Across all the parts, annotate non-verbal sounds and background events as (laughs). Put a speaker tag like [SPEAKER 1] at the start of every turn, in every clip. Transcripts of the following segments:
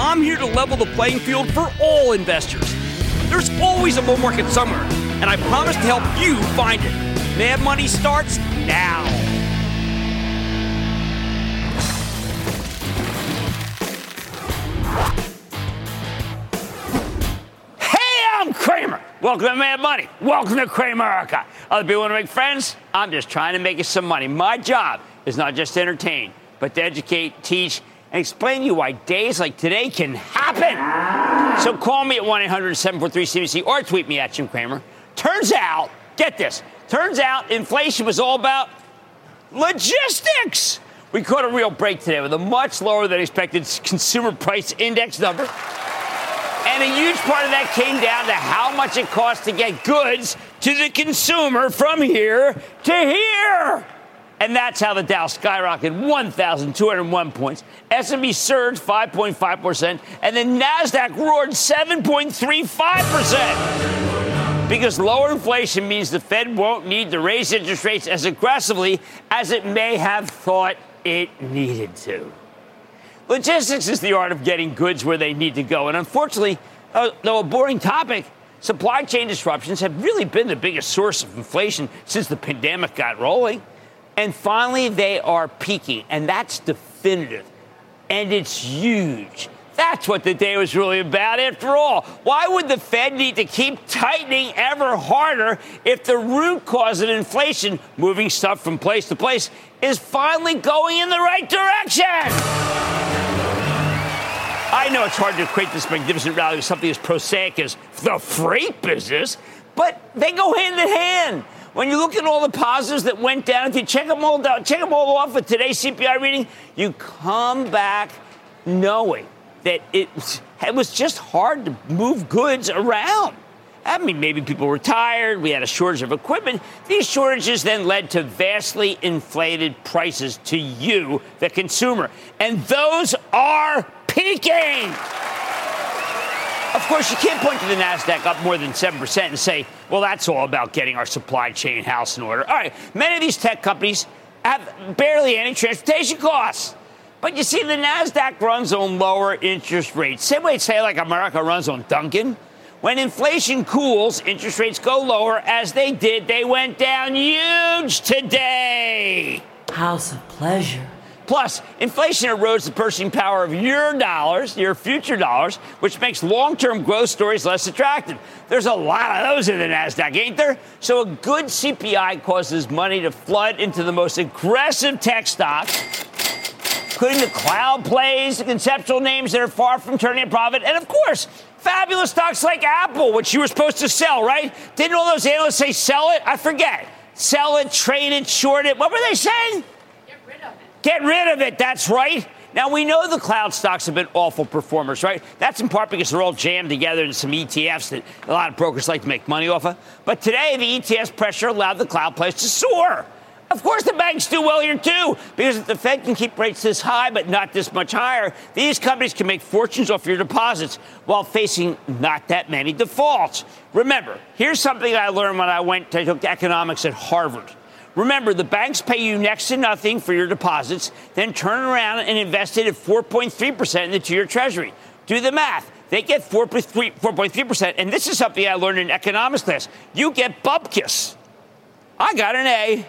[SPEAKER 1] I'm here to level the playing field for all investors. There's always a bull market somewhere, and I promise to help you find it. Mad Money starts now. Hey, I'm Cramer. Welcome to Mad Money. Welcome to Cramerica. Other people want to make friends? I'm just trying to make you some money. My job is not just to entertain, but to educate, teach, and explain to you why days like today can happen. So call me at 1 800 743 CNBC or tweet me at Jim Cramer. Turns out, get this, turns out inflation was all about logistics. We caught a real break today with a much lower than expected consumer price index number. And a huge part of that came down to how much it costs to get goods to the consumer from here to here. And that's how the Dow skyrocketed 1,201 points. S&P surged 5.5%, and the Nasdaq roared 7.35%. Because lower inflation means the Fed won't need to raise interest rates as aggressively as it may have thought it needed to. Logistics is the art of getting goods where they need to go. And unfortunately, uh, though a boring topic, supply chain disruptions have really been the biggest source of inflation since the pandemic got rolling. And finally, they are peaking, and that's definitive. And it's huge. That's what the day was really about, after all. Why would the Fed need to keep tightening ever harder if the root cause of inflation, moving stuff from place to place, is finally going in the right direction? I know it's hard to equate this magnificent rally with something as prosaic as the freight business, but they go hand in hand. When you look at all the positives that went down, if you check them all down, check them all off with today's CPI reading, you come back knowing that it, it was just hard to move goods around. I mean, maybe people were tired. We had a shortage of equipment. These shortages then led to vastly inflated prices to you, the consumer. And those are peaking. Of course, you can't point to the NASDAQ up more than 7% and say, well, that's all about getting our supply chain house in order. All right, many of these tech companies have barely any transportation costs. But you see, the NASDAQ runs on lower interest rates. Same way, say, like America runs on Dunkin'. When inflation cools, interest rates go lower. As they did, they went down huge today.
[SPEAKER 2] House of pleasure.
[SPEAKER 1] Plus, inflation erodes the purchasing power of your dollars, your future dollars, which makes long term growth stories less attractive. There's a lot of those in the NASDAQ, ain't there? So, a good CPI causes money to flood into the most aggressive tech stocks, including the cloud plays, the conceptual names that are far from turning a profit, and of course, fabulous stocks like Apple, which you were supposed to sell, right? Didn't all those analysts say sell it? I forget. Sell it, trade it, short it. What were they saying? Get rid of it. That's right. Now, we know the cloud stocks have been awful performers, right? That's in part because they're all jammed together in some ETFs that a lot of brokers like to make money off of. But today, the ETFs pressure allowed the cloud plays to soar. Of course, the banks do well here too, because if the Fed can keep rates this high but not this much higher, these companies can make fortunes off your deposits while facing not that many defaults. Remember, here's something I learned when I went to took economics at Harvard. Remember, the banks pay you next to nothing for your deposits, then turn around and invest it at 4.3% in the two year treasury. Do the math. They get 4.3%, and this is something I learned in economics class. You get bupkis. I got an A.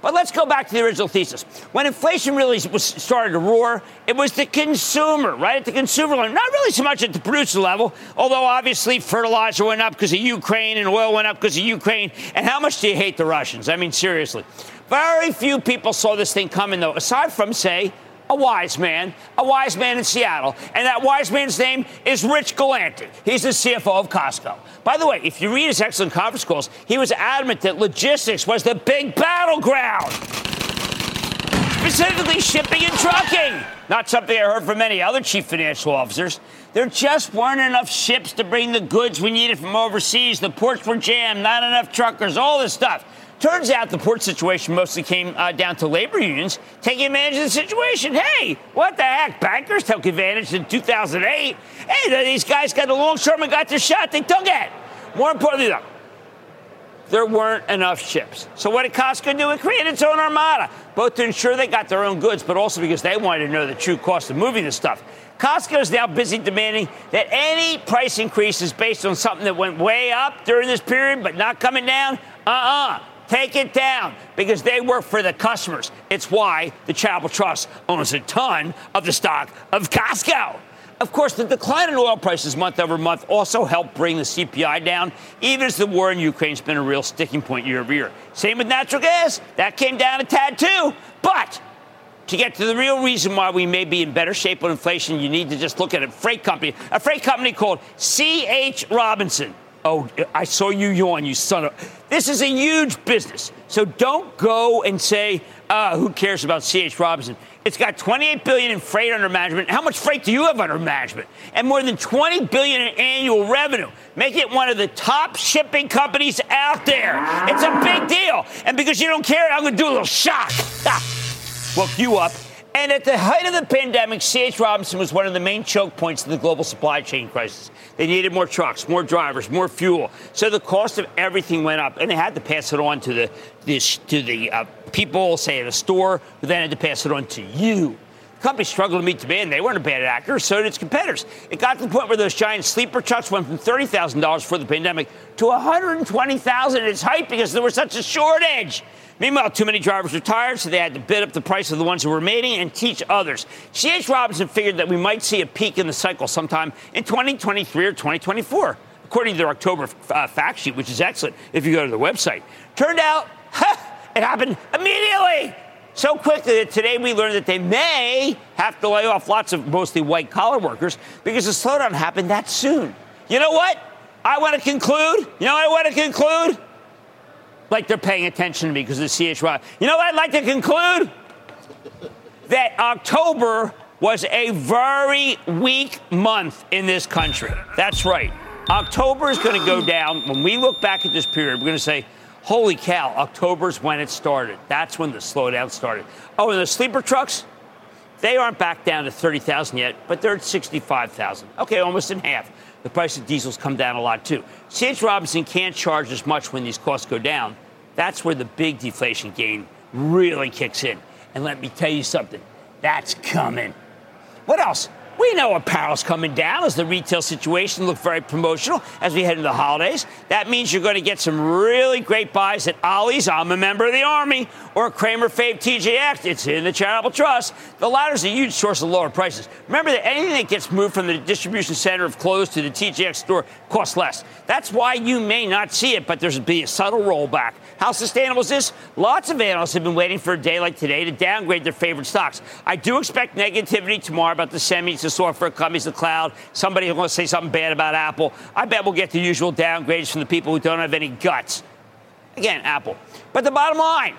[SPEAKER 1] But let's go back to the original thesis. When inflation really was started to roar, it was the consumer, right? At the consumer level, not really so much at the producer level, although obviously fertilizer went up because of Ukraine and oil went up because of Ukraine. And how much do you hate the Russians? I mean, seriously. Very few people saw this thing coming, though, aside from, say, a wise man, a wise man in Seattle. And that wise man's name is Rich Galanti. He's the CFO of Costco. By the way, if you read his excellent conference calls, he was adamant that logistics was the big battleground. Specifically, shipping and trucking. Not something I heard from many other chief financial officers. There just weren't enough ships to bring the goods we needed from overseas. The ports were jammed, not enough truckers, all this stuff. Turns out the port situation mostly came uh, down to labor unions taking advantage of the situation. Hey, what the heck? Bankers took advantage in 2008. Hey, these guys got the longshoremen got their shot. They took it. More importantly, though, there weren't enough ships. So what did Costco do? It created its own armada, both to ensure they got their own goods, but also because they wanted to know the true cost of moving the stuff. Costco is now busy demanding that any price increase is based on something that went way up during this period, but not coming down. Uh-uh. Take it down because they work for the customers. It's why the Charitable Trust owns a ton of the stock of Costco. Of course, the decline in oil prices month over month also helped bring the CPI down, even as the war in Ukraine has been a real sticking point year over year. Same with natural gas. That came down a tad too. But to get to the real reason why we may be in better shape on inflation, you need to just look at a freight company, a freight company called C.H. Robinson. Oh, I saw you yawn, you son of. This is a huge business. So don't go and say, uh, who cares about C.H. Robinson? It's got 28 billion in freight under management. How much freight do you have under management? And more than 20 billion in annual revenue. Make it one of the top shipping companies out there. It's a big deal. And because you don't care, I'm going to do a little shock. Woke you up and at the height of the pandemic, C.H. Robinson was one of the main choke points in the global supply chain crisis. They needed more trucks, more drivers, more fuel. So the cost of everything went up, and they had to pass it on to the, this, to the uh, people, say, at a store, who then had to pass it on to you. The company struggled to meet demand. They weren't a bad actor, so did its competitors. It got to the point where those giant sleeper trucks went from $30,000 for the pandemic to $120,000 at its height because there was such a shortage. Meanwhile, too many drivers retired, so they had to bid up the price of the ones who were remaining and teach others. C.H. Robinson figured that we might see a peak in the cycle sometime in 2023 or 2024, according to their October uh, fact sheet, which is excellent if you go to the website. Turned out, (laughs) it happened immediately. So quickly that today we learned that they may have to lay off lots of mostly white collar workers because the slowdown happened that soon. You know what? I want to conclude. You know what I want to conclude? Like they're paying attention to me because of the CH Rock. You know what I'd like to conclude? that October was a very weak month in this country. That's right. October is going to go down. When we look back at this period, we're going to say, holy cow, October's when it started. That's when the slowdown started. Oh, and the sleeper trucks? They aren't back down to 30,000 yet, but they're at 65,000. Okay, almost in half the price of diesel's come down a lot too. C.H. Robinson can't charge as much when these costs go down. That's where the big deflation gain really kicks in. And let me tell you something, that's coming. What else? We know apparel's coming down as the retail situation looks very promotional as we head into the holidays. That means you're going to get some really great buys at Ollie's. I'm a member of the Army or Cramer Fave TJX. It's in the Charitable Trust. The latter is a huge source of lower prices. Remember that anything that gets moved from the distribution center of clothes to the TJX store costs less. That's why you may not see it, but there's be a subtle rollback. How sustainable is this? Lots of analysts have been waiting for a day like today to downgrade their favorite stocks. I do expect negativity tomorrow about the semis, the software companies, the cloud. Somebody will say something bad about Apple. I bet we'll get the usual downgrades from the people who don't have any guts. Again, Apple. But the bottom line,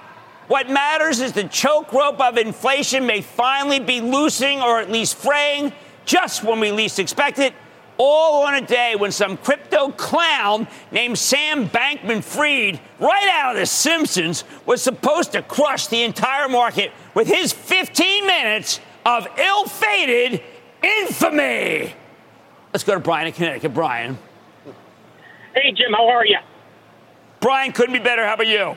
[SPEAKER 1] what matters is the choke rope of inflation may finally be loosening or at least fraying just when we least expect it. All on a day when some crypto clown named Sam Bankman Fried, right out of The Simpsons, was supposed to crush the entire market with his 15 minutes of ill fated infamy. Let's go to Brian in Connecticut. Brian.
[SPEAKER 2] Hey, Jim, how are you?
[SPEAKER 1] Brian, couldn't be better. How about you?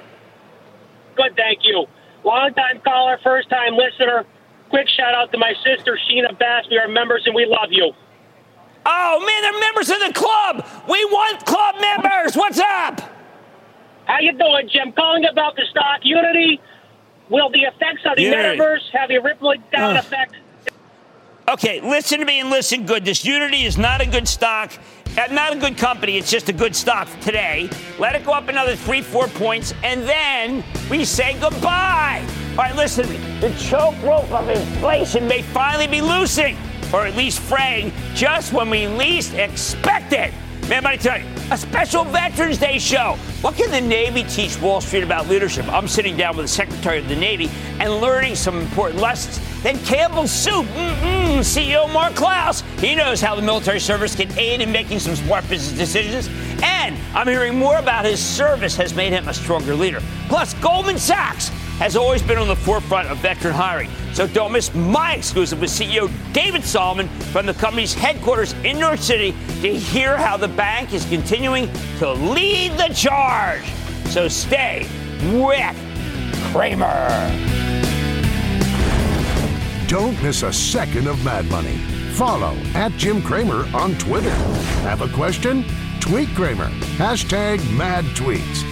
[SPEAKER 2] Good, thank you. Long time caller, first time listener. Quick shout out to my sister, Sheena Bass. We are members and we love you.
[SPEAKER 1] Oh, man, they're members of the club. We want club members. What's up?
[SPEAKER 2] How you doing, Jim? Calling about the stock Unity. Will the effects of the
[SPEAKER 1] Unity.
[SPEAKER 2] metaverse have a rippling down effect?
[SPEAKER 1] Okay, listen to me and listen good. This Unity is not a good stock, uh, not a good company. It's just a good stock today. Let it go up another three, four points, and then we say goodbye. All right, listen to me. The choke rope of inflation may finally be loosing, or at least fraying, just when we least expect it. Man, tell you, a special Veterans Day show. What can the Navy teach Wall Street about leadership? I'm sitting down with the Secretary of the Navy and learning some important lessons. Then Campbell Soup, mm-mm, CEO Mark Clouse. He knows how the military service can aid in making some smart business decisions. And I'm hearing more about his service has made him a stronger leader. Plus, Goldman Sachs has always been on the forefront of veteran hiring. So don't miss my exclusive with CEO David Solomon from the company's headquarters in New York City to hear how the bank is continuing to lead the charge. So stay with Cramer.
[SPEAKER 3] Don't miss a second of Mad Money. Follow at Jim Cramer on Twitter. Have a question? Tweet Cramer. Hashtag mad tweets.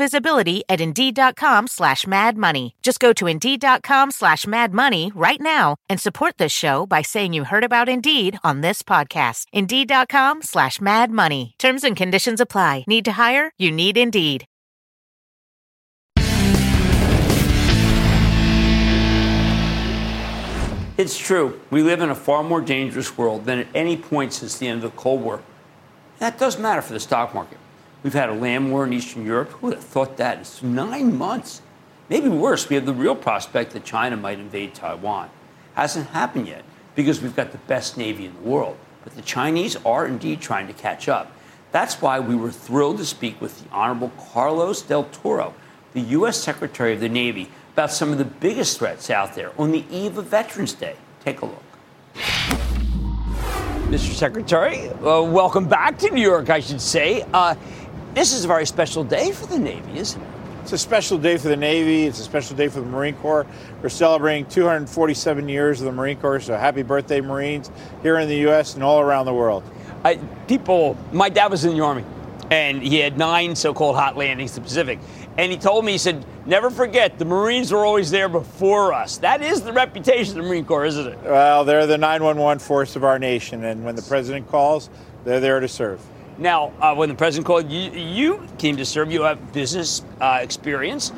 [SPEAKER 4] visibility at Indeed.com slash Mad Money. Just go to Indeed.com slash Mad Money right now and support this show by saying you heard about Indeed on this podcast. Indeed.com slash Mad Money. Terms and conditions apply. Need to hire? You need Indeed.
[SPEAKER 1] It's true. We live in a far more dangerous world than at any point since the end of the Cold War. That does matter for the stock market. We've had a land war in Eastern Europe. Who would have thought that? It's nine months. Maybe worse, we have the real prospect that China might invade Taiwan. Hasn't happened yet because we've got the best Navy in the world. But the Chinese are indeed trying to catch up. That's why we were thrilled to speak with the Honorable Carlos Del Toro, the U.S. Secretary of the Navy, about some of the biggest threats out there on the eve of Veterans Day. Take a look. Mr. Secretary, uh, welcome back to New York, I should say. Uh, this is a very special day for the Navy, isn't it?
[SPEAKER 5] It's a special day for the Navy. It's a special day for the Marine Corps. We're celebrating 247 years of the Marine Corps, so happy birthday, Marines, here in the U.S. and all around the world.
[SPEAKER 1] I, people, my dad was in the Army, and he had nine so called hot landings in the Pacific. And he told me, he said, never forget, the Marines were always there before us. That is the reputation of the Marine Corps, isn't it?
[SPEAKER 5] Well, they're the 911 force of our nation, and when the president calls, they're there to serve.
[SPEAKER 1] Now, uh, when the president called, you, you came to serve. You have business uh, experience.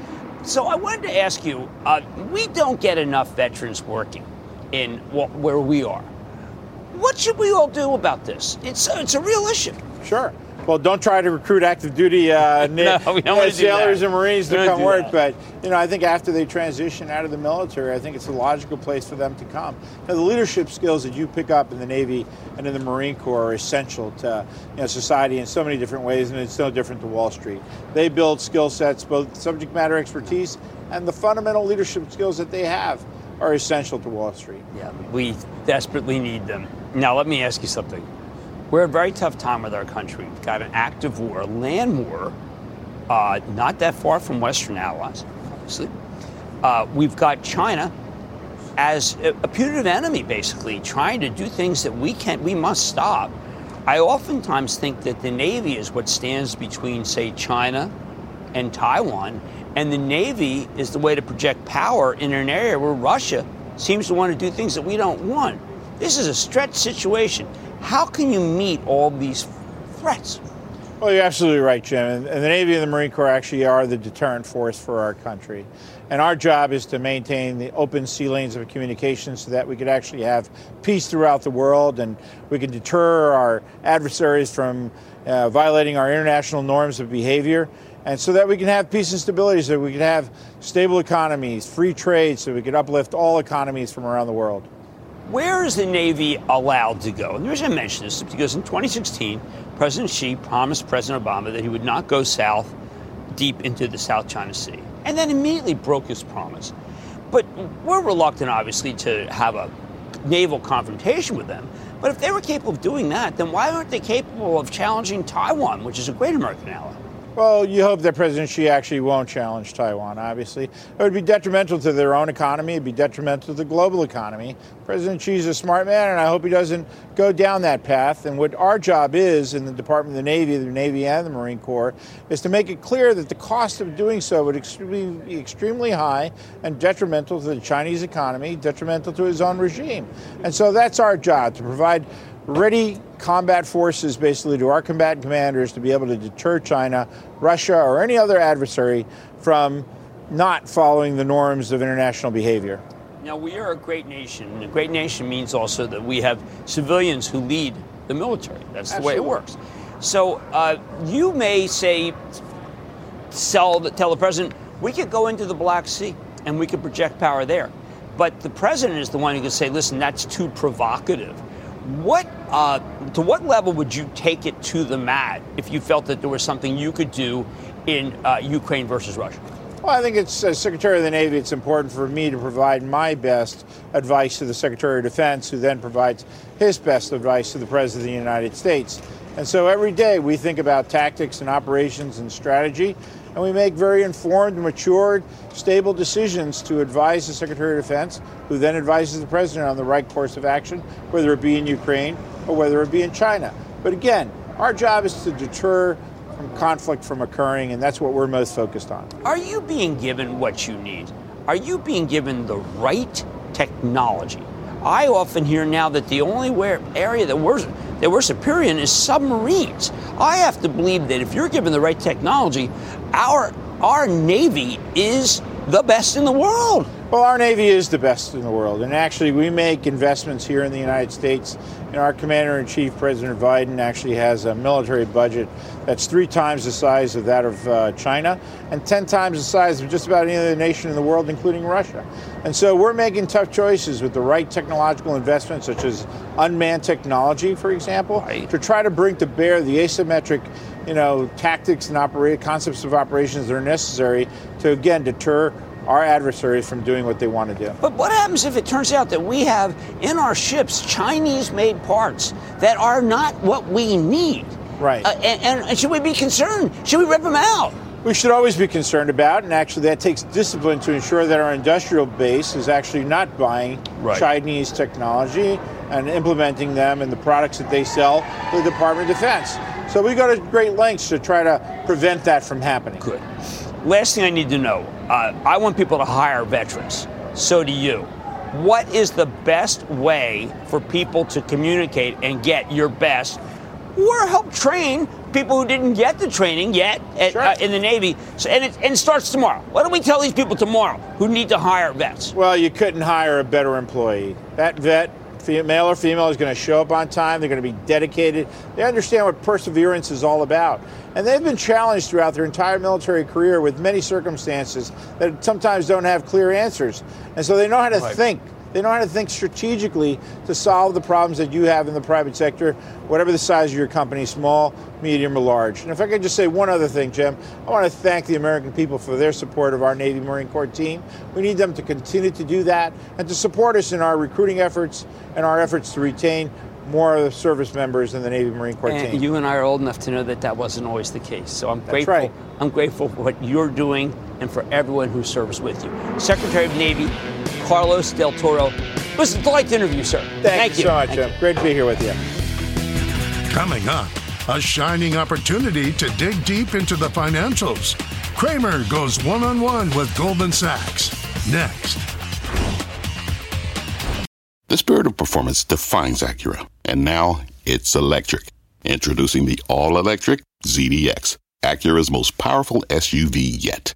[SPEAKER 1] So I wanted to ask you uh, we don't get enough veterans working in wh- where we are. What should we all do about this? It's, it's a real issue.
[SPEAKER 5] Sure. Well, don't try to recruit active duty uh, (laughs)
[SPEAKER 1] No,
[SPEAKER 5] uh, sailors and Marines to come work.
[SPEAKER 1] that.
[SPEAKER 5] But you know, I think after they transition out of the military, I think it's a logical place for them to come. Now, the leadership skills that you pick up in the Navy and in the Marine Corps are essential to you know, society in so many different ways, and it's no different to Wall Street. They build skill sets, both subject matter expertise and the fundamental leadership skills that they have are essential to Wall Street.
[SPEAKER 1] Yeah, we desperately need them. Now, let me ask you something. We're at a very tough time with our country. We've got an active war, land war, uh, not that far from Western allies, obviously. Uh, we've got China as a, putative enemy, basically, trying to do things that we can't, we must stop. I oftentimes think that the Navy is what stands between, say, China and Taiwan, and the Navy is the way to project power in an area where Russia seems to want to do things that we don't want. This is a stretched situation. How can you meet all these threats?
[SPEAKER 5] Well, you're absolutely right, Jim. And the Navy and the Marine Corps actually are the deterrent force for our country. And our job is to maintain the open sea lanes of communication so that we could actually have peace throughout the world and we can deter our adversaries from uh, violating our international norms of behavior. And so that we can have peace and stability, so that we can have stable economies, free trade, so we can uplift all economies from around the world.
[SPEAKER 1] Where is the Navy allowed to go? And the reason I mention this is because in 2016, President Xi promised President Obama that he would not go south deep into the South China Sea, and then immediately broke his promise. But we're reluctant, obviously, to have a naval confrontation with them. But if they were capable of doing that, then why aren't they capable of challenging Taiwan, which is a great American ally?
[SPEAKER 5] Well, you hope that President Xi actually won't challenge Taiwan, obviously. It would be detrimental to their own economy, it'd be detrimental to the global economy. President Xi's a smart man, and I hope he doesn't go down that path. And what our job is in the Department of the Navy, the Navy and the Marine Corps, is to make it clear that the cost of doing so would be extremely high and detrimental to the Chinese economy, detrimental to his own regime. And so that's our job, to provide ready combat forces basically to our combatant commanders to be able to deter China, Russia, or any other adversary from not following the norms of international behavior.
[SPEAKER 1] Now, we are a great nation. and A great nation means also that we have civilians who lead the military. That's the way it works. So, uh, you may say, sell the, tell the president, we could go into the Black Sea and we could project power there. But the president is the one who could say, listen, that's too provocative. What, uh, to what level would you take it to the mat if you felt that there was something you could do in uh, Ukraine versus Russia?
[SPEAKER 5] Well, I think it's as Secretary of the Navy, it's important for me to provide my best advice to the Secretary of Defense, who then provides his best advice to the President of the United States. And so every day we think about tactics and operations and strategy, and we make very informed, matured, stable decisions to advise the Secretary of Defense, who then advises the President on the right course of action, whether it be in Ukraine or whether it be in China. But again, our job is to deter from conflict from occurring, and that's what we're most focused on.
[SPEAKER 1] Are you being given what you need? Are you being given the right technology? I often hear now that the only where, area that we're that we're superior in is submarines. I have to believe that if you're given the right technology, our our navy is the best in the world.
[SPEAKER 5] Well, our Navy is the best in the world, and actually, we make investments here in the United States. And our Commander in Chief, President Biden, actually has a military budget that's three times the size of that of uh, China and 10 times the size of just about any other nation in the world, including Russia. And so we're making tough choices with the right technological investments, such as unmanned technology, for example,
[SPEAKER 1] Right.
[SPEAKER 5] to try to bring to bear the asymmetric you know, tactics and operate concepts of operations that are necessary to again deter our adversaries from doing what they want to do.
[SPEAKER 1] But what happens if it turns out that we have in our ships Chinese made parts that are not what we need?
[SPEAKER 5] Right.
[SPEAKER 1] Uh, and, and should we be concerned? Should we rip them out?
[SPEAKER 5] we should always be concerned about, and actually that takes discipline to ensure that our industrial base is actually not buying
[SPEAKER 1] Right.
[SPEAKER 5] Chinese technology and implementing them in the products that they sell to the Department of Defense. So we go to great lengths to try to prevent that from happening.
[SPEAKER 1] Good. Last thing I need to know uh, I want people to hire veterans. So do you. What is the best way for people to communicate and get your best or help train people who didn't get the training yet at,
[SPEAKER 5] Sure.
[SPEAKER 1] uh, in the Navy? So, and, it, and it starts tomorrow. Why don't we tell these people tomorrow who need to hire vets?
[SPEAKER 5] Well, you couldn't hire a better employee. That vet, male or female, is going to show up on time. They're going to be dedicated. They understand what perseverance is all about. And they've been challenged throughout their entire military career with many circumstances that sometimes don't have clear answers. And so they know how to think. They know how to think strategically to solve the problems that you have in the private sector, whatever the size of your company, small, medium, or large. And if I could just say one other thing, Jim, I want to thank the American people for their support of our Navy Marine Corps team. We need them to continue to do that and to support us in our recruiting efforts and our efforts to retain more of the service members in the Navy Marine Corps
[SPEAKER 1] And
[SPEAKER 5] team.
[SPEAKER 1] you and I are old enough to know that that wasn't always the case. So I'm grateful.
[SPEAKER 5] right.
[SPEAKER 1] I'm grateful for what you're doing and for everyone who serves with you. Secretary of Navy Carlos Del Toro. It was a delight to interview you, sir.
[SPEAKER 5] Thank, you so much,
[SPEAKER 1] Thank
[SPEAKER 5] Jim. Great to be here with you.
[SPEAKER 3] Coming up, a shining opportunity to dig deep into the financials. Cramer goes one on one with Goldman Sachs. Next.
[SPEAKER 6] The spirit of performance defines Acura, and now it's electric. Introducing the all electric ZDX, Acura's most powerful SUV yet.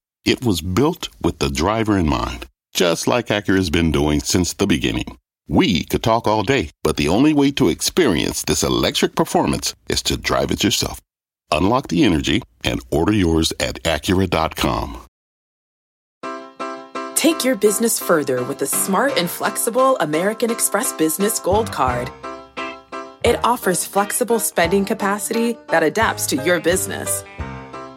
[SPEAKER 6] It was built with the driver in mind, just like Acura's been doing since the beginning. We could talk all day, but the only way to experience this electric performance is to drive it yourself. Unlock the energy and order yours at Acura.com.
[SPEAKER 7] Take your business further with the smart and flexible American Express Business Gold Card. It offers flexible spending capacity that adapts to your business.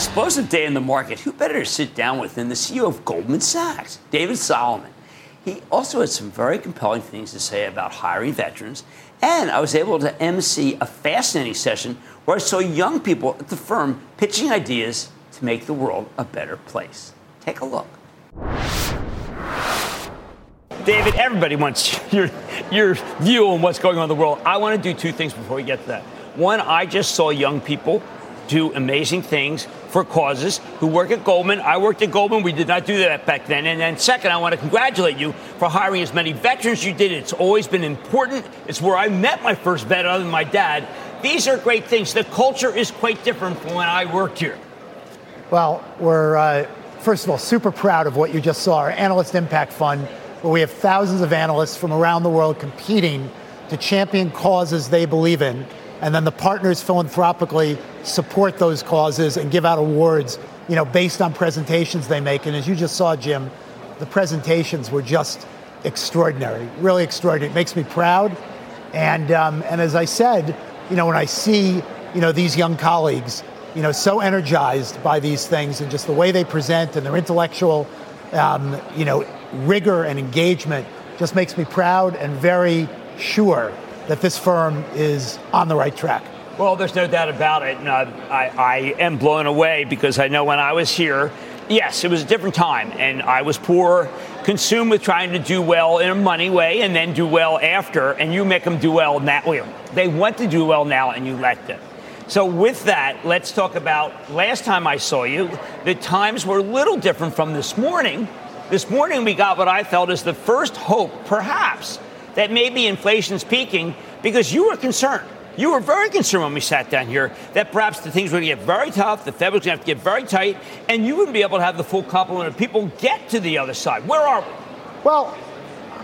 [SPEAKER 1] Explosive day in the market, who better to sit down with than the CEO of Goldman Sachs, David Solomon? He also had some very compelling things to say about hiring veterans, and I was able to MC a fascinating session where I saw young people at the firm pitching ideas to make the world a better place. Take a look. David, everybody wants your, your view on what's going on in the world. I want to do two things before we get to that. One, I just saw young people do amazing things for causes who work at Goldman. I worked at Goldman. We did not do that back then. And then, second, I want to congratulate you for hiring as many veterans you did. It's always been important. It's where I met my first vet, other than my dad. These are great things. The culture is quite different from when I worked here.
[SPEAKER 8] Well, we're, uh, first of all, super proud of what you just saw our Analyst Impact Fund, where we have thousands of analysts from around the world competing to champion causes they believe in. And then the partners philanthropically support those causes and give out awards, you know, based on presentations they make. And as you just saw, Jim, the presentations were just extraordinary, really extraordinary. It makes me proud. And, um, and as I said, you know, when I see, you know, these young colleagues, you know, so energized by these things and just the way they present and their intellectual, um, you know, rigor and engagement just makes me proud and very sure that this firm is on the right track.
[SPEAKER 1] Well, there's no doubt about it. And uh, I, I am blown away because I know when I was here, yes, it was a different time. And I was poor, consumed with trying to do well in a money way and then do well after. And you make them do well way. They want to do well now and you let them. So, with that, let's talk about last time I saw you. The times were a little different from this morning. This morning, we got what I felt is the first hope, perhaps, that maybe inflation's peaking because you were concerned. You were very concerned when we sat down here that perhaps the things were going to get very tough, the Fed was going to have to get very tight, and you wouldn't be able to have the full complement of people get to the other side. Where are we?
[SPEAKER 8] Well,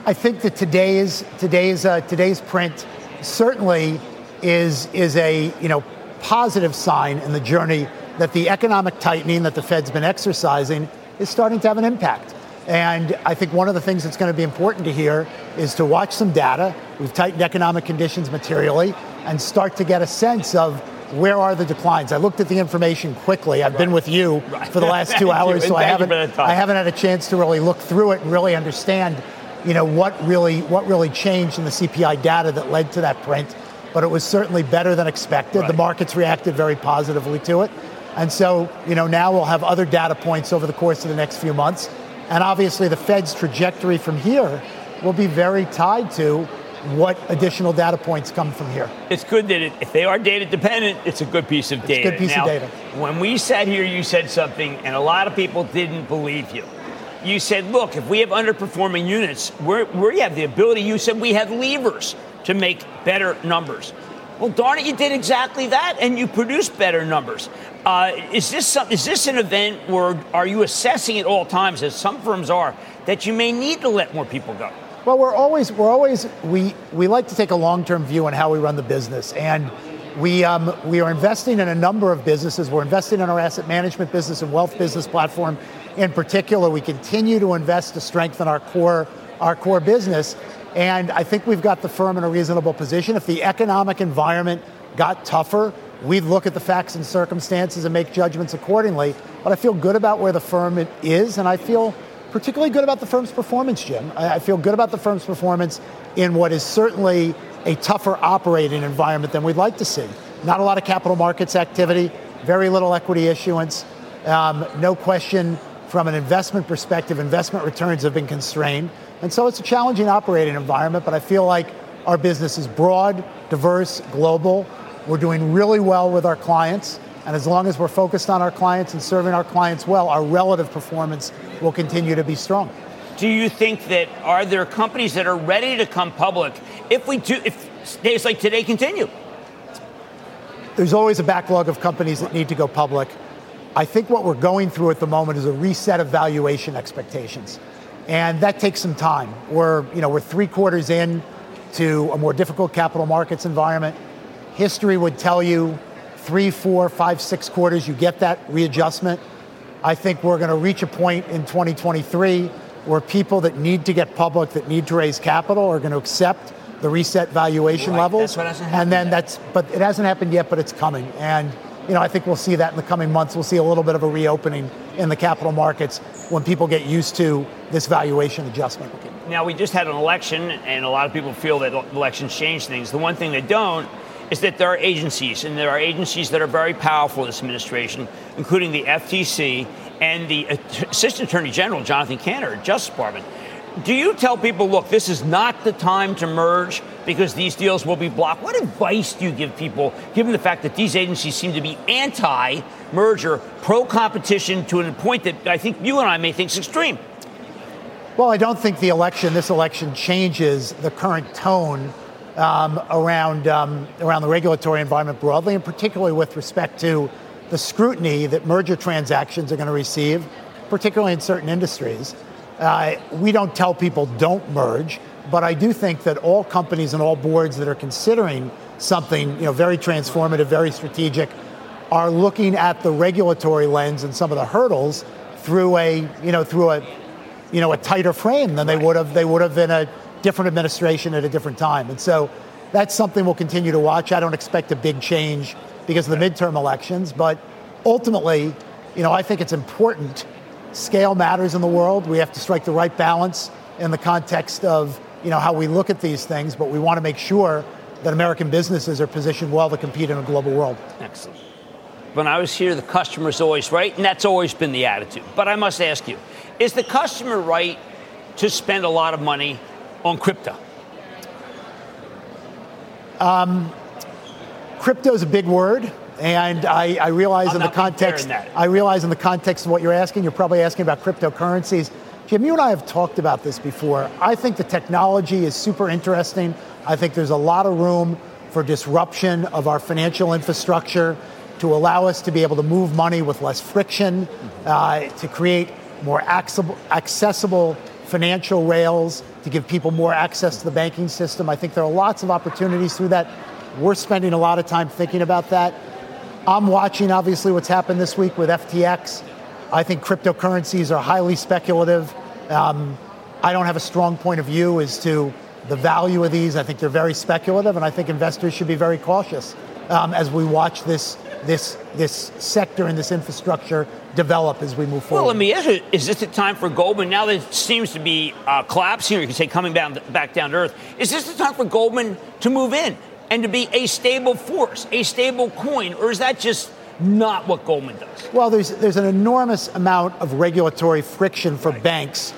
[SPEAKER 8] I think that today's today's uh, today's print certainly is is a you know positive sign in the journey that the economic tightening that the Fed's been exercising is starting to have an impact. And I think one of the things that's going to be important to hear is to watch some data. We've tightened economic conditions materially and start to get a sense of where are the declines. I looked at the information quickly. I've right. been with you right. for the last (laughs) two hours, so I haven't I haven't had a chance to really look through it and really understand, you know, what really what really changed in the CPI data that led to that print. But it was certainly better than expected. Right. The markets reacted very positively to it. And so, you know, now we'll have other data points over the course of the next few months. And obviously, the Fed's trajectory from here will be very tied to what additional data points come from here.
[SPEAKER 1] It's good that it, if they are data dependent, it's a good piece of
[SPEAKER 8] it's
[SPEAKER 1] data.
[SPEAKER 8] good piece
[SPEAKER 1] now,
[SPEAKER 8] of data.
[SPEAKER 1] When we sat here, you said something, and a lot of people didn't believe you. You said, look, if we have underperforming units, we we have the ability, you said we have levers to make better numbers. Well, darn it, you did exactly that, and you produced better numbers. Uh, is this some, is this an event where are you assessing at all times, as some firms are, that you may need to let more people go?
[SPEAKER 8] Well, we're always we're always we we like to take a long-term view on how we run the business, and we um, we are investing in a number of businesses. We're investing in our asset management business and wealth business platform. In particular, we continue to invest to strengthen our core our core business. And I think we've got the firm in a reasonable position. If the economic environment got tougher, we'd look at the facts and circumstances and make judgments accordingly. But I feel good about where the firm is, and I feel particularly good about the firm's performance, Jim. I feel good about the firm's performance in what is certainly a tougher operating environment than we'd like to see. Not a lot of capital markets activity, very little equity issuance. Um, no question, from an investment perspective, investment returns have been constrained. And so it's a challenging operating environment, but I feel like our business is broad, diverse, global. We're doing really well with our clients. And as long as we're focused on our clients and serving our clients well, our relative performance will continue to be strong.
[SPEAKER 1] Do you think that are there companies that are ready to come public if we do if days like today continue?
[SPEAKER 8] There's always a backlog of companies that need to go public. I think what we're going through at the moment is a reset of valuation expectations and that takes some time. We're, you know, we're three quarters in to a more difficult capital markets environment. History would tell you three, four, five, six quarters, you get that readjustment. I think we're going to reach a point in 2023 where people that need to get public, that need to raise capital, are going to accept the reset valuation
[SPEAKER 1] right.
[SPEAKER 8] levels.
[SPEAKER 1] and
[SPEAKER 8] then
[SPEAKER 1] yet.
[SPEAKER 8] that's, but it hasn't happened yet, but it's coming. And you know, I think we'll see that in the coming months. We'll see a little bit of a reopening in the capital markets when people get used to this valuation adjustment.
[SPEAKER 1] Now, we just had an election, and a lot of people feel that elections change things. The one thing they don't is that there are agencies, and there are agencies that are very powerful in this administration, including the FTC and the Assistant Attorney General, Jonathan Kanter, Justice Department do you tell people, look, this is not the time to merge because these deals will be blocked? What advice do you give people, given the fact that these agencies seem to be anti merger, pro competition to a point that I think you and I may think is extreme?
[SPEAKER 8] Well, I don't think the election, this election, changes the current tone um, around, um, around the regulatory environment broadly, and particularly with respect to the scrutiny that merger transactions are going to receive, particularly in certain industries. Uh, we don't tell people don't merge, but I do think that all companies and all boards that are considering something you know, very transformative, very strategic, are looking at the regulatory lens and some of the hurdles through a, you know, through a, you know, a tighter frame than they would have. They would have in a different administration at a different time. And so that's something we'll continue to watch. I don't expect a big change because of the midterm elections, but ultimately, you know, I think it's important scale matters in the world. We have to strike the right balance in the context of you know how we look at these things, but we want to make sure that American businesses are positioned well to compete in a global world.
[SPEAKER 1] Excellent. When I was here, the customer's always right, and that's always been the attitude. But I must ask you, is the customer right to spend a lot of money on crypto?
[SPEAKER 8] Um, crypto is a big word. And I, I realize
[SPEAKER 1] I'm
[SPEAKER 8] in the context, I realize in the context of what you're asking, you're probably asking about cryptocurrencies. Jim, you and I have talked about this before. I think the technology is super interesting. I think there's a lot of room for disruption of our financial infrastructure to allow us to be able to move money with less friction, uh, to create more accessible, accessible financial rails, to give people more access to the banking system. I think there are lots of opportunities through that. We're spending a lot of time thinking about that. I'm watching, obviously, what's happened this week with FTX. I think cryptocurrencies are highly speculative. Um, I don't have a strong point of view as to the value of these. I think they're very speculative, and I think investors should be very cautious um, as we watch this this this sector and this infrastructure develop as we move forward.
[SPEAKER 1] Well, let me ask you: Is this the time for Goldman? Now that it seems to be uh, collapsing, or you can say coming down, back down to earth, is this the time for Goldman to move in and to be a stable force, a stable coin, or is that just not what Goldman does?
[SPEAKER 8] Well, there's there's an enormous amount of regulatory friction for
[SPEAKER 1] right.
[SPEAKER 8] banks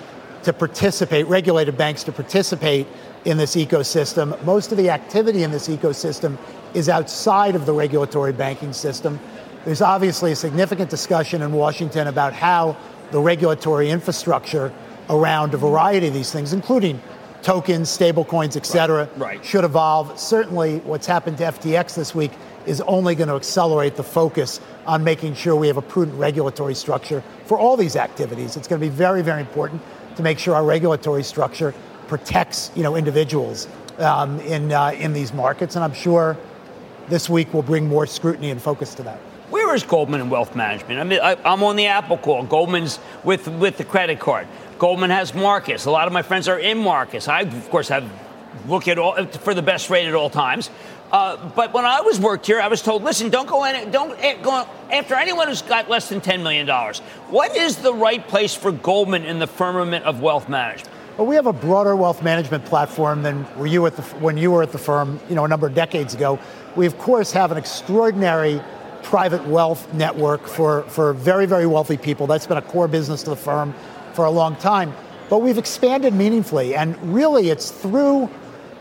[SPEAKER 8] to participate, regulated banks to participate in this ecosystem. Most of the activity in this ecosystem is outside of the regulatory banking system. There's obviously a significant discussion in Washington about how the regulatory infrastructure around a variety of these things, including tokens, stablecoins, et cetera,
[SPEAKER 1] right, right.
[SPEAKER 8] should evolve. Certainly, what's happened to FTX this week is only going to accelerate the focus on making sure we have a prudent regulatory structure for all these activities. It's going to be very, very important to make sure our regulatory structure protects, you know, individuals um, in uh, in these markets, and I'm sure this week will bring more scrutiny and focus to that.
[SPEAKER 1] Where is Goldman in wealth management? I mean, I, am on the Apple call. Goldman's with with the credit card. Goldman has Marcus. A lot of my friends are in Marcus. I, of course, have look at all for the best rate at all times. Uh, but when I was worked here, I was told, listen, don't go in, don't go after anyone who's got less than $10 million. What is the right place for Goldman in the firmament of wealth management?
[SPEAKER 8] Well, we have a broader wealth management platform than were you at the, when you were at the firm, you know, a number of decades ago. We, of course, have an extraordinary private wealth network for, for very, very wealthy people. That's been a core business to the firm for a long time. But we've expanded meaningfully, and really it's through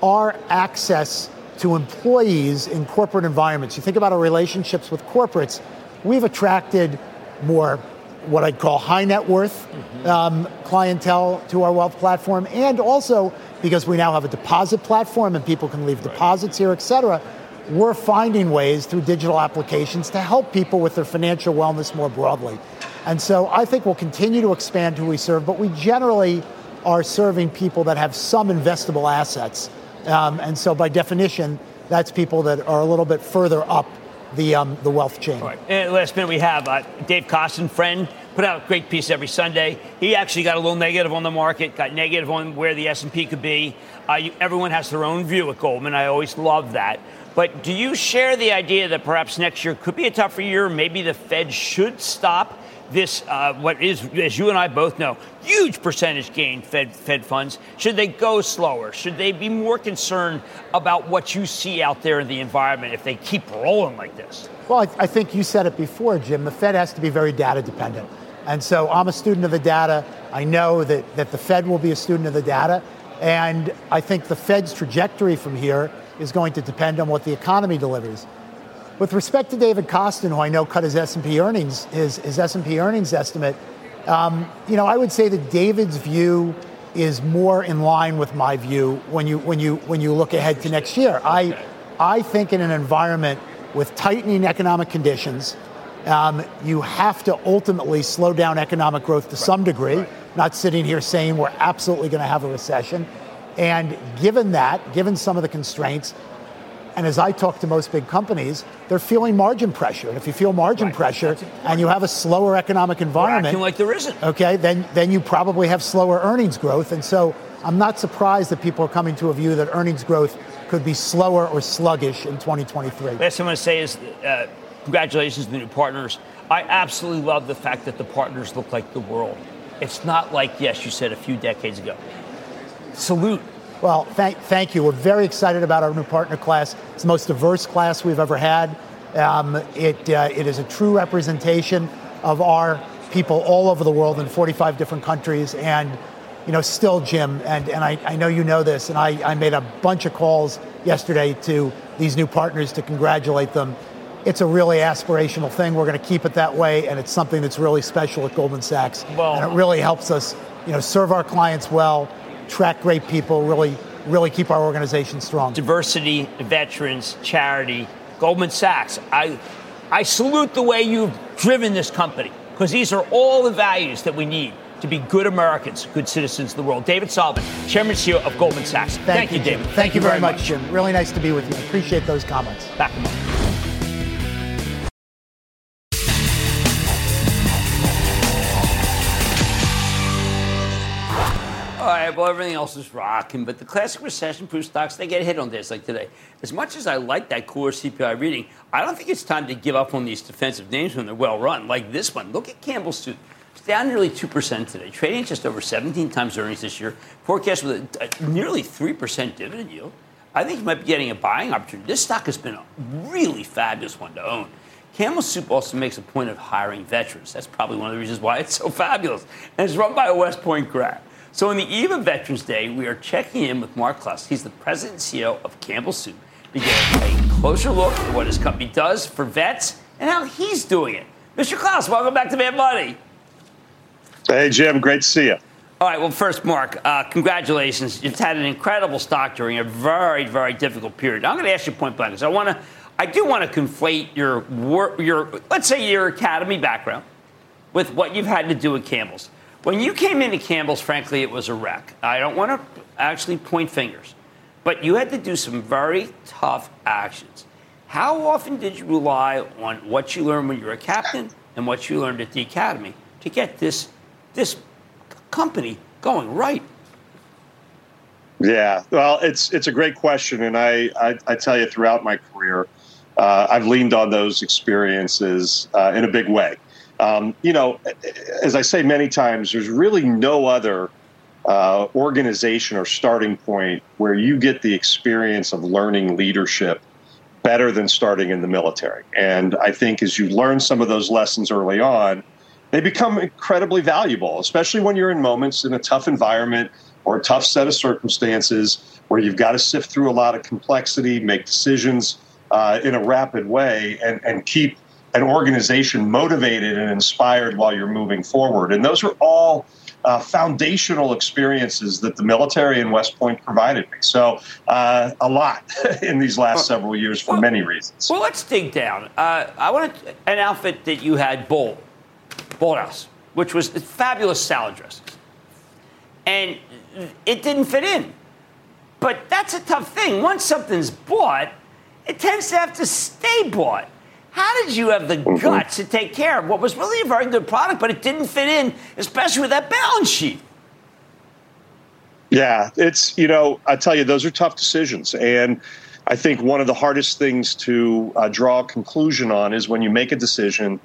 [SPEAKER 8] our access to employees in corporate environments. You think about our relationships with corporates, we've attracted more what I'd call high net worth mm-hmm. um, clientele to our wealth platform, and also because we now have a deposit platform and people can leave right. deposits here, et cetera. We're finding ways through digital applications to help people with their financial wellness more broadly. And so I think we'll continue to expand who we serve, but we generally are serving people that have some investable assets um, and so, by definition, that's people that are a little bit further up the um, the wealth chain.
[SPEAKER 1] All right. And last minute we have uh, Dave Kostin, friend, put out a great piece every Sunday. He actually got a little negative on the market, got negative on where the S&P could be. Uh, you, everyone has their own view at Goldman. I always love that. But do you share the idea that perhaps next year could be a tougher year? Maybe the Fed should stop this, uh, what is, as you and I both know, huge percentage gain Fed, Fed funds. Should they go slower? Should they be more concerned about what you see out there in the environment if they keep rolling like this?
[SPEAKER 8] Well, I, I think you said it before, Jim. The Fed has to be very data dependent. And so I'm a student of the data. I know that, that the Fed will be a student of the data. And I think the Fed's trajectory from here is going to depend on what the economy delivers. With respect to David Kostin, who I know cut his S&P earnings, his, his S&P earnings estimate, um, you know, I would say that David's view is more in line with my view when you when you when you look ahead to next year. I I think in an environment with tightening economic conditions, um, you have to ultimately slow down economic growth to some degree. Not sitting here saying we're absolutely going to have a recession. And given that, given some of the constraints, and as I talk to most big companies, they're feeling margin pressure. And if you feel margin right. pressure and you have a slower economic environment,
[SPEAKER 1] like there isn't,
[SPEAKER 8] okay, then then you probably have slower earnings growth. And so I'm not surprised that people are coming to a view that earnings growth could be slower or sluggish in 2023.
[SPEAKER 1] Last thing I want to say is uh, congratulations to the new partners. I absolutely love the fact that the partners look like the world. It's not like, yes, you said a few decades ago. Salute
[SPEAKER 8] well, thank, thank you. We're very excited about our new partner class. It's the most diverse class we've ever had. Um, it, uh, it is a true representation of our people all over the world in 45 different countries. And, you know, still, Jim, and, and I, I know you know this, and I, I made a bunch of calls yesterday to these new partners to congratulate them. it's a really aspirational thing. We're going to keep it that way, and it's something that's really special at Goldman Sachs. Well, and it really helps us, you know, serve our clients well, track great people, really, really keep our organization strong.
[SPEAKER 1] Diversity, veterans, charity, Goldman Sachs. I, I salute the way you've driven this company because these are all the values that we need to be good Americans, good citizens of the world. David Solomon, Chairman and CEO of Goldman Sachs. Thank,
[SPEAKER 8] Thank
[SPEAKER 1] you, David.
[SPEAKER 8] Thank, Thank you very, very much, Jim. Really nice to be with you. Appreciate those comments.
[SPEAKER 1] Back well, everything else is rocking, but the classic recession-proof stocks, they get hit on days like today. As much as I like that core CPI reading, I don't think it's time to give up on these defensive names when they're well-run, like this one. Look at Campbell Soup down nearly 2% today, trading just over 17 times earnings this year, forecast with a, a nearly 3% dividend yield. I think you might be getting a buying opportunity. This stock has been a really fabulous one to own. Campbell Soup also makes a point of hiring veterans. That's probably one of the reasons why it's so fabulous. And it's run by a West Point grad. So, on the eve of Veterans Day, we are checking in with Mark Clouse. He's the president and CEO of Campbell Soup to get a closer look at what his company does for vets and how he's doing it. Mr. Clouse, welcome back to Mad Money.
[SPEAKER 9] Hey, Jim. Great to see you.
[SPEAKER 1] All right. Well, first, Mark, uh, congratulations. You've had an incredible stock during a very, very difficult period. I'm going to ask you point blank because I want to, I do want to conflate your your let's say your academy background with what you've had to do at Campbell's. When you came into Campbell's, frankly, it was a wreck. I don't want to actually point fingers, but you had to do some very tough actions. How often did you rely on what you learned when you were a captain and what you learned at the academy to get this this company going right?
[SPEAKER 9] Yeah, well, it's it's a great question, and I I, I tell you, throughout my career, uh, I've leaned on those experiences uh, in a big way. Um, you know, as I say many times, there's really no other uh, organization or starting point where you get the experience of learning leadership better than starting in the military. And I think as you learn some of those lessons early on, they become incredibly valuable, especially when you're in moments in a tough environment or a tough set of circumstances where you've got to sift through a lot of complexity, make decisions uh, in a rapid way, and, and keep an organization motivated and inspired while you're moving forward. And those are all uh, foundational experiences that the military and West Point provided me. So, uh, a lot (laughs) in these last several years for
[SPEAKER 1] well,
[SPEAKER 9] many reasons.
[SPEAKER 1] Well, let's dig down. Uh, I want an outfit that you had Bold. Bolthouse, which was fabulous salad dressing. And it didn't fit in. But that's a tough thing. Once something's bought, it tends to have to stay bought. How did you have the mm-hmm. guts to take care of what was really a very good product, but it didn't fit in, especially with that balance sheet?
[SPEAKER 9] Yeah, it's, you know, I tell you, those are tough decisions. And I think one of the hardest things to uh, draw a conclusion on is when you make a decision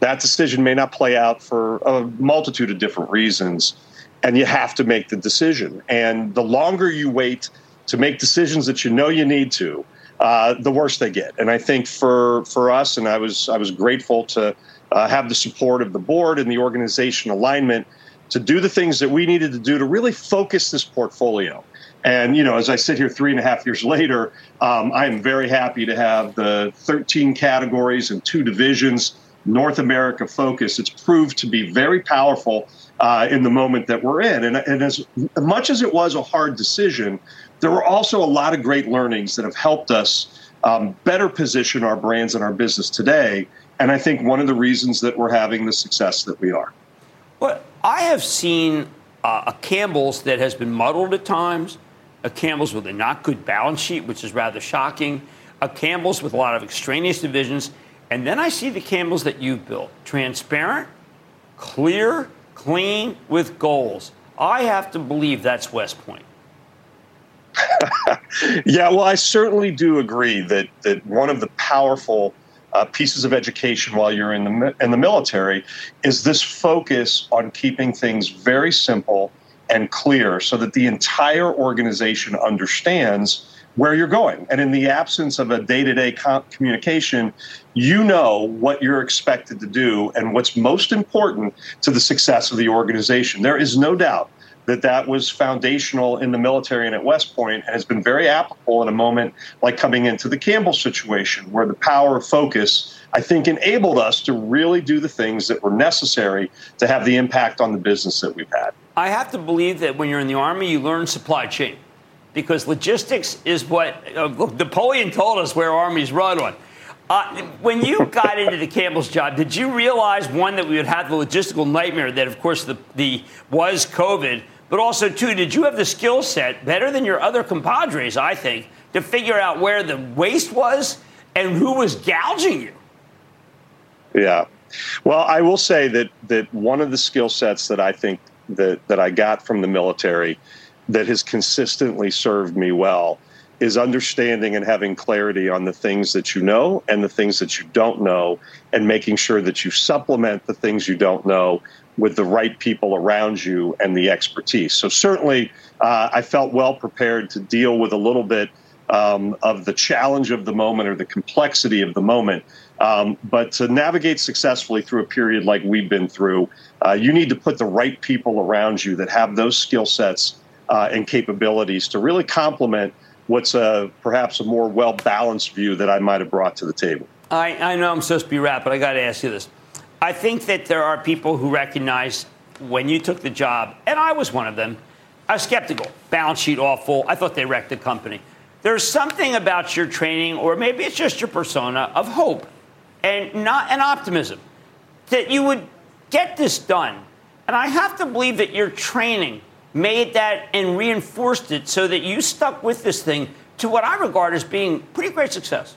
[SPEAKER 9] that decision may not play out for a multitude of different reasons, and you have to make the decision. And the longer you wait to make decisions that you know you need to, uh, the worse they get. And I think for for us, and I was I was grateful to uh, have the support of the board and the organization alignment to do the things that we needed to do to really focus this portfolio. And you know, as I sit here three and a half years later, um, I am very happy to have the 13 categories and two divisions North America focus, it's proved to be very powerful uh, in the moment that we're in. And, and as much as it was a hard decision, there were also a lot of great learnings that have helped us um, better position our brands and our business today. And I think one of the reasons that we're having the success that we are.
[SPEAKER 1] Well, I have seen uh, a Campbell's that has been muddled at times, a Campbell's with a not good balance sheet, which is rather shocking, a Campbell's with a lot of extraneous divisions. And then I see the Campbells that you've built transparent, clear, clean, with goals. I have to believe that's West Point. (laughs)
[SPEAKER 9] yeah, well, I certainly do agree that, that one of the powerful uh, pieces of education while you're in the, in the military is this focus on keeping things very simple and clear so that the entire organization understands where you're going. And in the absence of a day to day communication, you know what you're expected to do and what's most important to the success of the organization. There is no doubt that that was foundational in the military and at West Point and has been very applicable in a moment like coming into the Campbell situation, where the power of focus, I think, enabled us to really do the things that were necessary to have the impact on the business that we've had.
[SPEAKER 1] I have to believe that when you're in the Army, you learn supply chain because logistics is what uh, Napoleon told us where armies run on. Uh, when you got into the Campbell's job, did you realize one that we would have the logistical nightmare that, of course, the, the was COVID, but also too, did you have the skill set better than your other compadres? I think to figure out where the waste was and who was gouging you.
[SPEAKER 9] Yeah, well, I will say that that one of the skill sets that I think that that I got from the military that has consistently served me well is understanding and having clarity on the things that you know and the things that you don't know, and making sure that you supplement the things you don't know with the right people around you and the expertise. So, certainly, uh, I felt well prepared to deal with a little bit um, of the challenge of the moment or the complexity of the moment. Um, but to navigate successfully through a period like we've been through, uh, you need to put the right people around you that have those skill sets uh, and capabilities to really complement what's a, perhaps a more well balanced view that I might have brought to the table.
[SPEAKER 1] I, I know I'm supposed to be but I got to ask you this. I think that there are people who recognize when you took the job, and I was one of them, I was skeptical. Balance sheet awful. I thought they wrecked the company. There's something about your training, or maybe it's just your persona, of hope and not an optimism that you would get this done. And I have to believe that your training made that and reinforced it so that you stuck with this thing to what I regard as being pretty great success.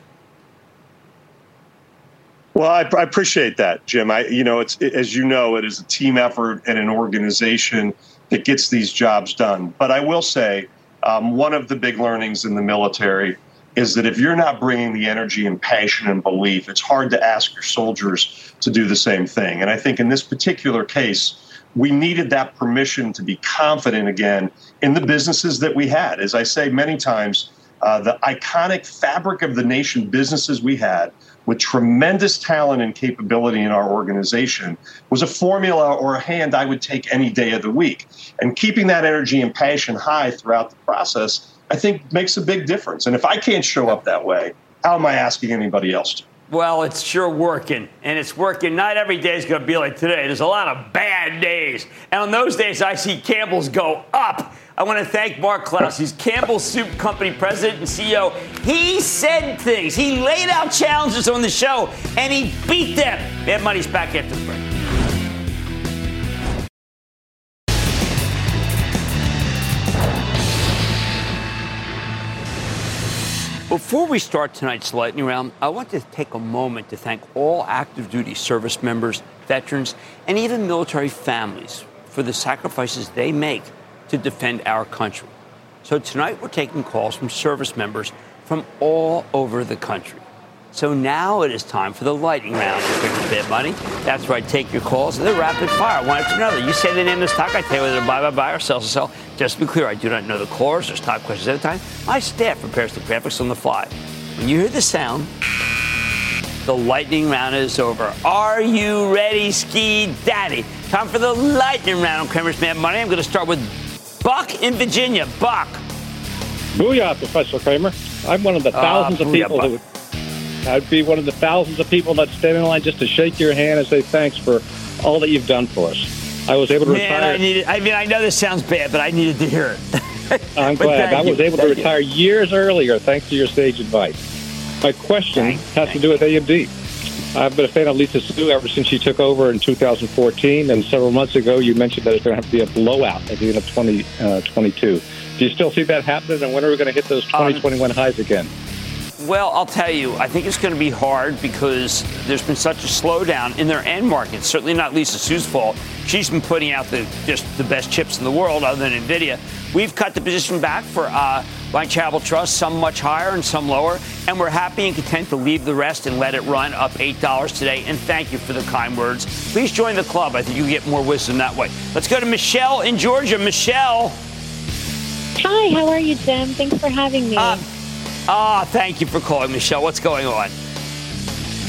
[SPEAKER 9] Well, I, I, appreciate that, Jim. I, you know, it's it, as you know, it is a team effort and an organization that gets these jobs done. But I will say, um, one of the big learnings in the military is that if you're not bringing the energy and passion and belief, it's hard to ask your soldiers to do the same thing. And I think in this particular case, we needed that permission to be confident again in the businesses that we had. As I say many times, uh, the iconic fabric of the nation businesses we had with tremendous talent and capability in our organization was a formula or a hand I would take any day of the week. And keeping that energy and passion high throughout the process, I think makes a big difference. And if I can't show up that way, how am I asking anybody else to?
[SPEAKER 1] Well, it's sure working, and it's working. Not every day is going to be like today. There's a lot of bad days, and on those days, I see Campbell's go up. I want to thank Mark Clouse. He's Campbell Soup Company president and CEO. He said things. He laid out challenges on the show, and he beat them. Mad Money's back after the break. Before we start tonight's lightning round, I want to take a moment to thank all active duty service members, veterans, and even military families for the sacrifices they make to defend our country. So tonight we're taking calls from service members from all over the country. So now it is time for the lightning round Bit Money. That's right, take your calls. They're rapid fire, one after another. You say the name of the stock, I tell you whether to buy, buy, buy, or sell, sell. Just to be clear, I do not know the callers or stock questions at a time. My staff prepares the graphics on the fly. When you hear the sound, the lightning round is over. Are you ready, Ski Daddy? Time for the lightning round on Cramer's Mad Money. I'm going to start with Buck in Virginia. Buck.
[SPEAKER 10] Booyah, Professor Cramer. I'm one of the ah, thousands uh, of people who I'd be one of the thousands of people that stand in line just to shake your hand and say thanks for all that you've done for us. I was able to
[SPEAKER 1] Man,
[SPEAKER 10] retire.
[SPEAKER 1] I, needed, I mean, I know this sounds bad, but I needed to hear
[SPEAKER 10] it. I'm (laughs) glad. I was able to retire you. years earlier thanks to your sage advice. My question thanks, has thanks. to do with AMD. I've been a fan of Lisa Su ever since she took over in 2014, and several months ago you mentioned that it's going to have to be a blowout at the end of 2022. Uh, do you still see that happening, and when are we going to hit those 2021 um, highs again?
[SPEAKER 1] Well, I'll tell you, I think it's going to be hard because there's been such a slowdown in their end markets. Certainly not Lisa Su's fault. She's been putting out the just the best chips in the world, other than Nvidia. We've cut the position back for uh, Line Charitable Trust, some much higher and some lower, and we're happy and content to leave the rest and let it run up eight dollars today. And thank you for the kind words. Please join the club. I think you get more wisdom that way. Let's go to Michelle in Georgia. Michelle.
[SPEAKER 11] Hi, how are you, Jim? Thanks for having me. Uh,
[SPEAKER 1] Ah, thank you for calling, Michelle. What's going on?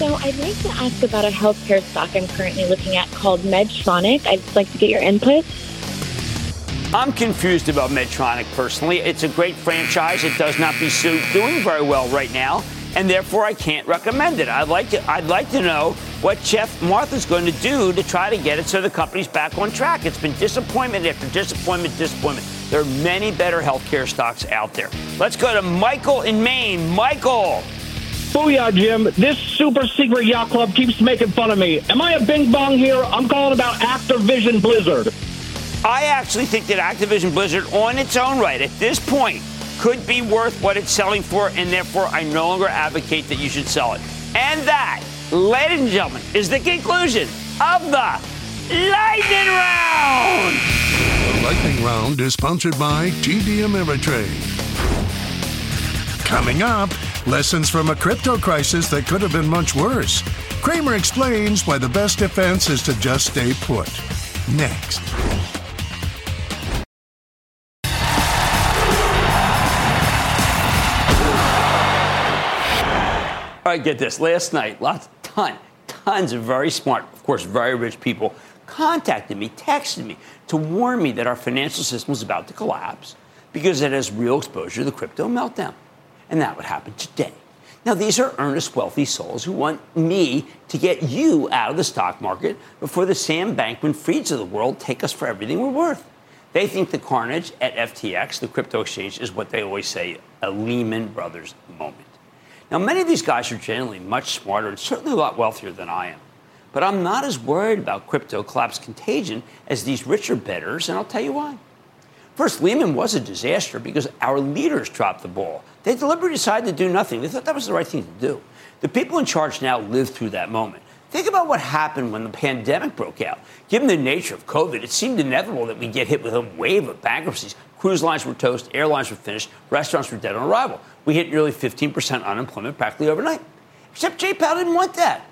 [SPEAKER 11] So I'd like to ask about a healthcare stock I'm currently looking at called Medtronic. I'd like to get your input.
[SPEAKER 1] I'm confused about Medtronic personally. It's a great franchise. It does not be doing very well right now, and therefore I can't recommend it. I'd like to, I'd like to know what Geoff Martha's going to do to try to get it so the company's back on track. It's been disappointment after disappointment, disappointment. There are many better healthcare stocks out there. Let's go to Michael in Maine. Michael.
[SPEAKER 12] Booyah, Jim. This super secret yacht club keeps making fun of me. Am I a bing bong here? I'm calling about Activision Blizzard.
[SPEAKER 1] I actually think that Activision Blizzard, on its own right, at this point, could be worth what it's selling for, and therefore I no longer advocate that you should sell it. And that, ladies and gentlemen, is the conclusion of the Lightning Round.
[SPEAKER 3] The Lightning Round is sponsored by TD Ameritrade. Coming up, lessons from a crypto crisis that could have been much worse. Cramer explains why the best defense is to just stay put. Next.
[SPEAKER 1] All right, get this. Last night, lots, ton, tons of very smart, of course, very rich people contacted me, texted me to warn me that our financial system was about to collapse because it has real exposure to the crypto meltdown. And that would happen today. Now, these are earnest, wealthy souls who want me to get you out of the stock market before the Sam Bankman Frieds of the world take us for everything we're worth. They think the carnage at FTX, the crypto exchange, is what they always say a Lehman Brothers moment. Now, many of these guys are generally much smarter and certainly a lot wealthier than I am. But I'm not as worried about crypto collapse contagion as these richer bettors, and I'll tell you why. First, Lehman was a disaster because our leaders dropped the ball. They deliberately decided to do nothing. They thought that was the right thing to do. The people in charge now lived through that moment. Think about what happened when the pandemic broke out. Given the nature of COVID, it seemed inevitable that we'd get hit with a wave of bankruptcies. Cruise lines were toast, airlines were finished, restaurants were dead on arrival. We hit nearly 15% unemployment practically overnight. Except Jay Powell didn't want that.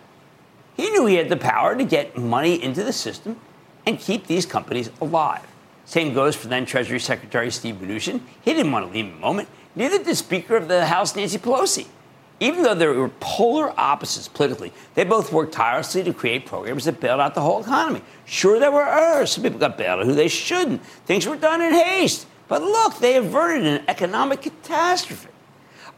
[SPEAKER 1] He knew he had the power to get money into the system and keep these companies alive. Same goes for then Treasury Secretary Steve Mnuchin. He didn't want to leave a moment. Neither did Speaker of the House Nancy Pelosi. Even though they were polar opposites politically, they both worked tirelessly to create programs that bailed out the whole economy. Sure, there were errors. Some people got bailed out who they shouldn't. Things were done in haste. But look, they averted an economic catastrophe.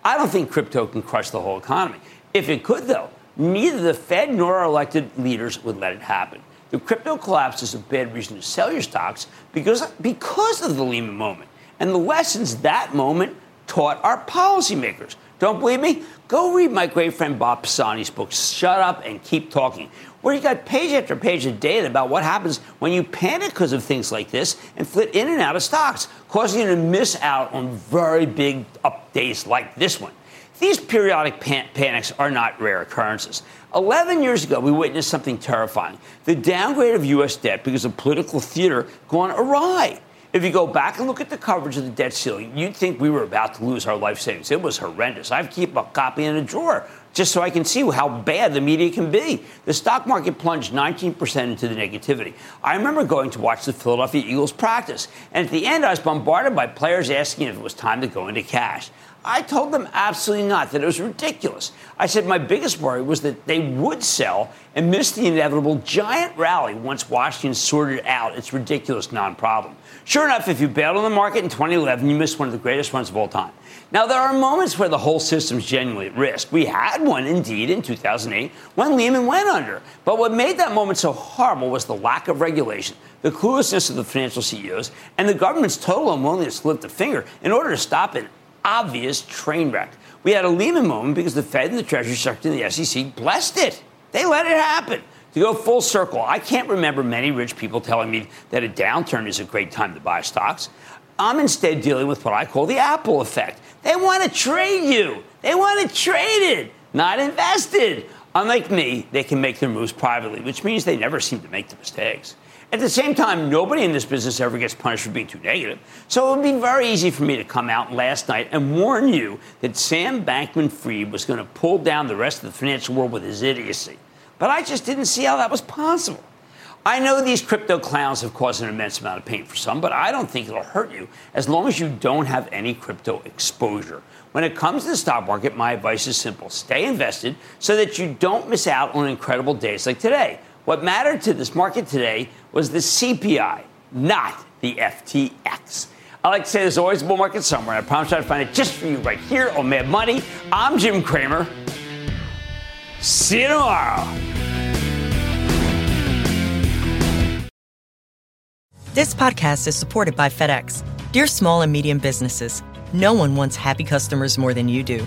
[SPEAKER 1] I don't think crypto can crush the whole economy. If it could, though, neither the Fed nor our elected leaders would let it happen. The crypto collapse is a bad reason to sell your stocks because, because of the Lehman moment and the lessons that moment taught our policymakers. Don't believe me? Go read my great friend Bob Pisani's book, Shut Up and Keep Talking, where he got page after page of data about what happens when you panic because of things like this and flit in and out of stocks, causing you to miss out on very big up days like this one. These periodic pan- panics are not rare occurrences. 11 years ago, we witnessed something terrifying the downgrade of U.S. debt because of political theater gone awry. If you go back and look at the coverage of the debt ceiling, you'd think we were about to lose our life savings. It was horrendous. I keep a copy in a drawer just so I can see how bad the media can be. The stock market plunged 19% into the negativity. I remember going to watch the Philadelphia Eagles practice, and at the end, I was bombarded by players asking if it was time to go into cash. I told them absolutely not, that it was ridiculous. I said my biggest worry was that they would sell and miss the inevitable giant rally once Washington sorted out its ridiculous non problem. Sure enough, if you bailed on the market in 2011, you missed one of the greatest runs of all time. Now, there are moments where the whole system's genuinely at risk. We had one, indeed, in 2008 when Lehman went under. But what made that moment so horrible was the lack of regulation, the cluelessness of the financial CEOs, and the government's total unwillingness to lift a finger in order to stop an obvious train wreck. We had a Lehman moment because the Fed and the Treasury Secretary and the SEC blessed it. They let it happen. To go full circle, I can't remember many rich people telling me that a downturn is a great time to buy stocks. I'm instead dealing with what I call the Apple effect. They want to trade you. They want to trade it, not invested. Unlike me, they can make their moves privately, which means they never seem to make the mistakes. At the same time, nobody in this business ever gets punished for being too negative. So it would be very easy for me to come out last night and warn you that Sam Bankman Fried was going to pull down the rest of the financial world with his idiocy. But I just didn't see how that was possible. I know these crypto clowns have caused an immense amount of pain for some, but I don't think it'll hurt you as long as you don't have any crypto exposure. When it comes to the stock market, my advice is simple stay invested so that you don't miss out on incredible days like today. What mattered to this market today was the CPI. not the FTX. I like to say there's always a bull market somewhere, and I promise I'll find it just for you right here on Mad Money. I'm Jim Cramer. See you tomorrow.
[SPEAKER 13] This podcast is supported by FedEx. Dear small and medium businesses, no one wants happy customers more than you do.